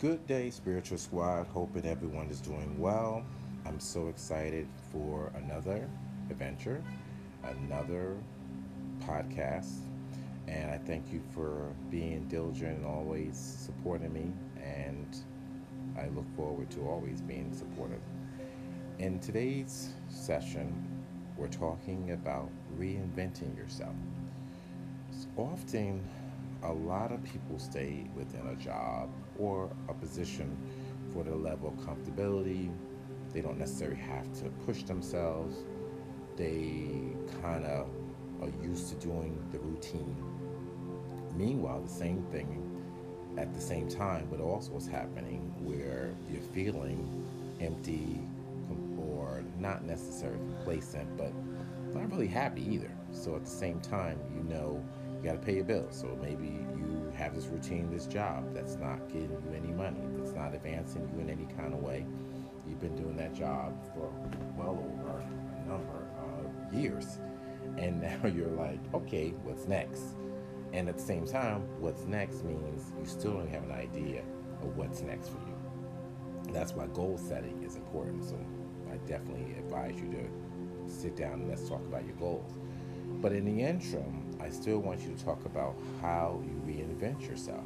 Good day, Spiritual Squad. Hoping everyone is doing well. I'm so excited for another adventure, another podcast, and I thank you for being diligent and always supporting me. And I look forward to always being supportive. In today's session, we're talking about reinventing yourself. Often, a lot of people stay within a job or a position for the level of comfortability. They don't necessarily have to push themselves. They kind of are used to doing the routine. Meanwhile, the same thing at the same time, but also is happening where you're feeling empty or not necessarily complacent, but not really happy either. So at the same time, you know you got to pay your bills. So maybe you have this routine, this job that's not getting you any money, that's not advancing you in any kind of way. You've been doing that job for well over a number of years. And now you're like, okay, what's next? And at the same time, what's next means you still don't have an idea of what's next for you. That's why goal setting is important. So I definitely advise you to sit down and let's talk about your goals. But in the interim, I still want you to talk about how you reinvent yourself.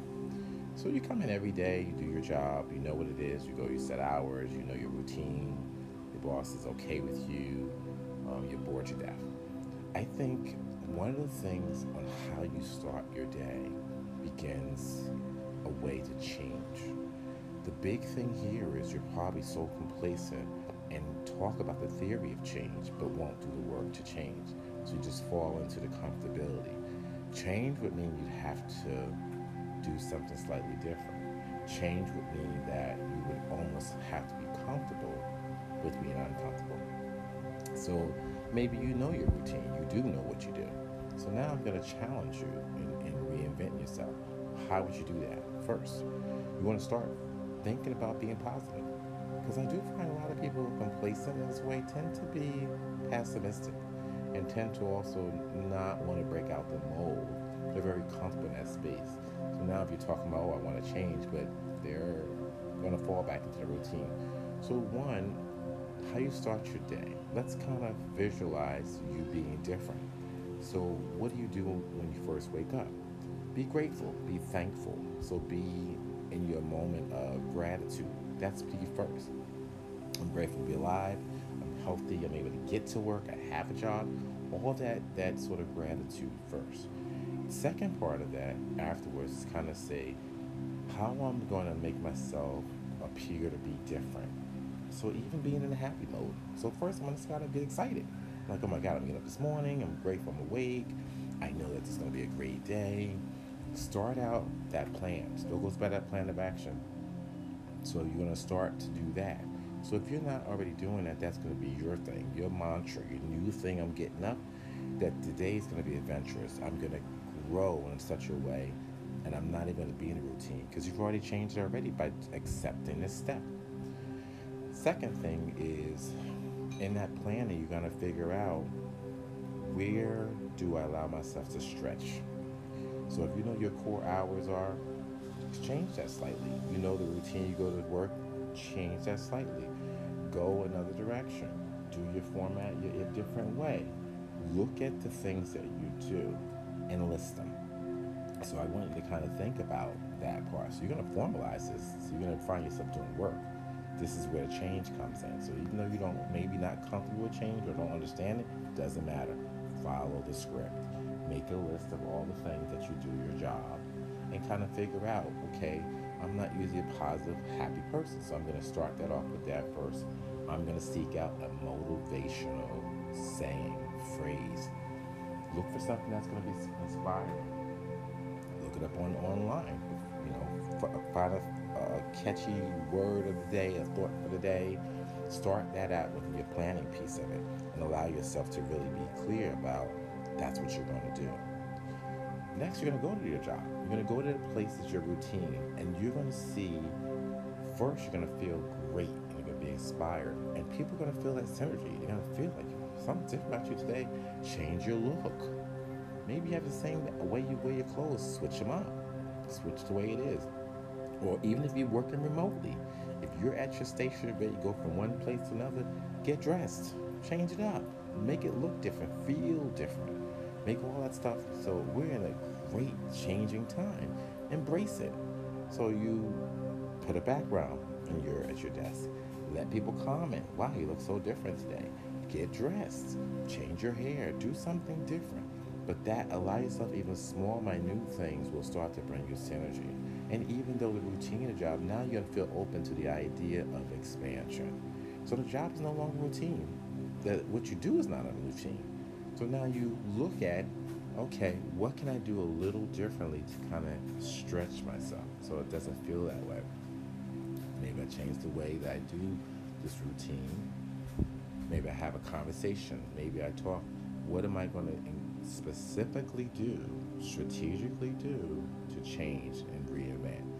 So you come in every day, you do your job, you know what it is, you go, you set hours, you know your routine, your boss is okay with you, um, you're bored to death. I think one of the things on how you start your day begins a way to change. The big thing here is you're probably so complacent and talk about the theory of change, but won't do the work to change. You just fall into the comfortability. Change would mean you'd have to do something slightly different. Change would mean that you would almost have to be comfortable with being uncomfortable. So maybe you know your routine, you do know what you do. So now I'm going to challenge you and, and reinvent yourself. How would you do that? First, you want to start thinking about being positive. Because I do find a lot of people complacent in this way tend to be pessimistic and tend to also not want to break out the mold. They're very comfortable in that space. So now if you're talking about, oh, I want to change, but they're going to fall back into the routine. So one, how you start your day. Let's kind of visualize you being different. So what do you do when you first wake up? Be grateful, be thankful. So be in your moment of gratitude. That's be first. I'm grateful to be alive I'm healthy, I'm able to get to work, I have a job, all that that sort of gratitude first. Second part of that afterwards is kind of say how I'm going to make myself appear to be different. So even being in a happy mode. So first I'm just gotta get excited. Like, oh my God, I'm getting up this morning, I'm grateful I'm awake. I know that it's gonna be a great day. Start out that plan. Still goes by that plan of action. So you're gonna start to do that. So if you're not already doing that, that's going to be your thing, your mantra, your new thing I'm getting up. That today is going to be adventurous. I'm going to grow in such a way, and I'm not even going to be in a routine because you've already changed it already by accepting this step. Second thing is in that planning, you're going to figure out where do I allow myself to stretch. So if you know your core hours are, change that slightly. You know the routine you go to work, change that slightly. Go another direction. Do your format your, a different way. Look at the things that you do and list them. So I want you to kind of think about that part. So you're going to formalize this. So you're going to find yourself doing work. This is where change comes in. So even though you don't maybe not comfortable with change or don't understand it, doesn't matter. Follow the script. Make a list of all the things that you do your job and kind of figure out, okay, I'm not usually a positive, happy person. So I'm going to start that off with that first. I'm going to seek out a motivational saying, phrase. Look for something that's going to be inspiring. Look it up on online. You know, find a, a catchy word of the day, a thought for the day. Start that out with your planning piece of it and allow yourself to really be clear about that's what you're going to do. Next, you're going to go to your job. You're going to go to the places, your routine, and you're going to see first, you're going to feel great and you're going to be inspired. And people are going to feel that synergy. They're going to feel like something different about you today. Change your look. Maybe you have the same way you wear your clothes, switch them up. Switch the way it is. Or even if you're working remotely, if you're at your station ready to go from one place to another, get dressed, change it up, make it look different, feel different, make all that stuff. So we're in a great changing time. Embrace it. So you put a background and you're at your desk. Let people comment. Wow, you look so different today. Get dressed. Change your hair. Do something different. But that allow yourself even small, minute things will start to bring you synergy. And even though the routine of the job, now you're gonna feel open to the idea of expansion. So the job is no longer routine. That what you do is not a routine. So now you look at, okay, what can I do a little differently to kind of stretch myself so it doesn't feel that way. Maybe I change the way that I do this routine. Maybe I have a conversation. Maybe I talk. What am I going to specifically do, strategically do to change and reinvent?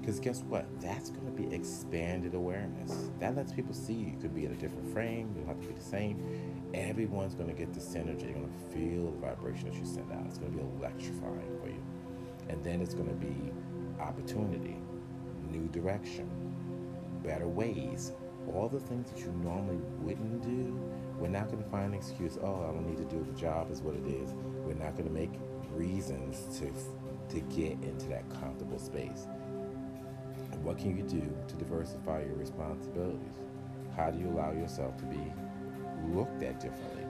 Because guess what? That's going to be expanded awareness. That lets people see you could be in a different frame. You don't have to be the same. Everyone's going to get the synergy. You're going to feel the vibration that you send out. It's going to be electrifying for you. And then it's going to be opportunity, new direction, better ways. All the things that you normally wouldn't do, we're not going to find an excuse. Oh, I don't need to do. The job is what it is. We're not going to make reasons to to get into that comfortable space. What can you do to diversify your responsibilities? How do you allow yourself to be looked at differently?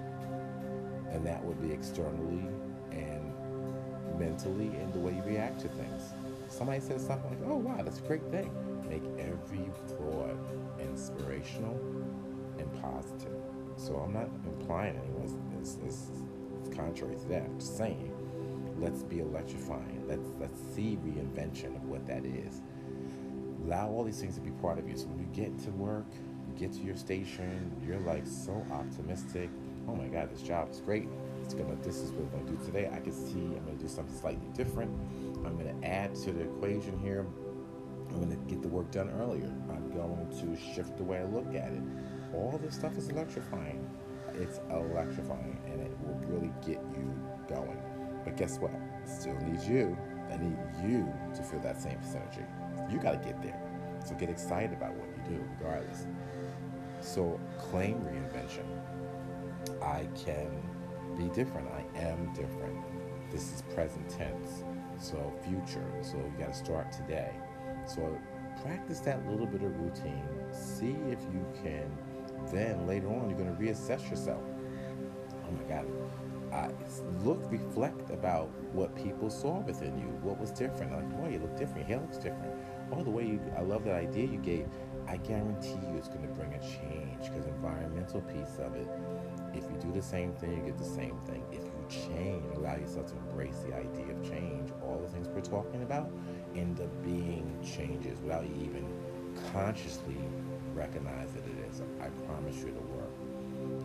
And that would be externally and mentally in the way you react to things. Somebody says something like, oh, wow, that's a great thing. Make every thought inspirational and positive. So I'm not implying anyone is, is, is contrary to that. I'm just saying, let's be electrifying. Let's, let's see reinvention of what that is. Allow all these things to be part of you. So when you get to work, you get to your station, you're like so optimistic. Oh my God, this job is great it's gonna this is what we're gonna do today. I can see I'm gonna do something slightly different. I'm gonna add to the equation here. I'm gonna get the work done earlier. I'm going to shift the way I look at it. All this stuff is electrifying. It's electrifying and it will really get you going. But guess what? Still needs you. I need you to feel that same synergy. You gotta get there. So get excited about what you do, regardless. So claim reinvention. I can be different. I am different. This is present tense. So future. So you got to start today. So practice that little bit of routine. See if you can. Then later on, you're going to reassess yourself. Oh my God. Uh, look, reflect about what people saw within you. What was different? Like, boy, you look different. Your hair looks different. Oh, the way you, I love that idea you gave. I guarantee you it's going to bring a change because environmental piece of it if you do the same thing, you get the same thing. If you change, allow yourself to embrace the idea of change, all the things we're talking about end up being changes without you even consciously recognize that it is. I promise you it'll work.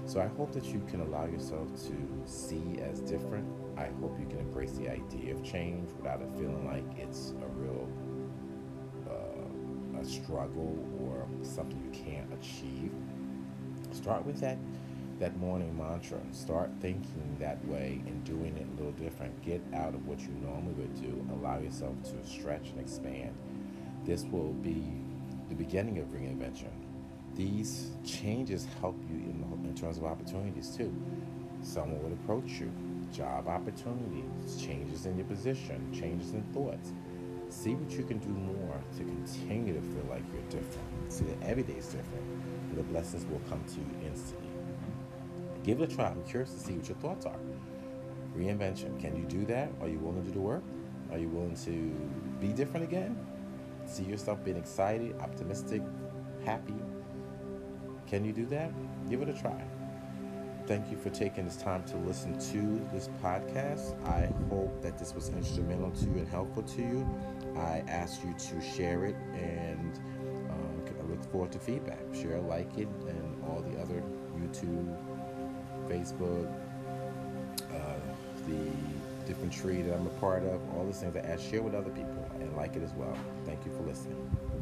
So I hope that you can allow yourself to see as different. I hope you can embrace the idea of change without it feeling like it's a real uh, a struggle or something you can't achieve. Start with that that morning mantra. And start thinking that way and doing it a little different. Get out of what you normally would do. Allow yourself to stretch and expand. This will be the beginning of reinvention. These changes help you in, in terms of opportunities too. Someone would approach you, job opportunities, changes in your position, changes in thoughts. See what you can do more to continue to feel like you're different. See that every day is different, and the blessings will come to you instantly. Give it a try. I'm curious to see what your thoughts are. Reinvention. Can you do that? Are you willing to do the work? Are you willing to be different again? See yourself being excited, optimistic, happy. Can you do that? Give it a try. Thank you for taking this time to listen to this podcast. I hope that this was instrumental to you and helpful to you. I ask you to share it and uh, I look forward to feedback. Share, like it, and all the other YouTube Facebook, uh, the different tree that I'm a part of, all these things I add, share with other people and like it as well. Thank you for listening.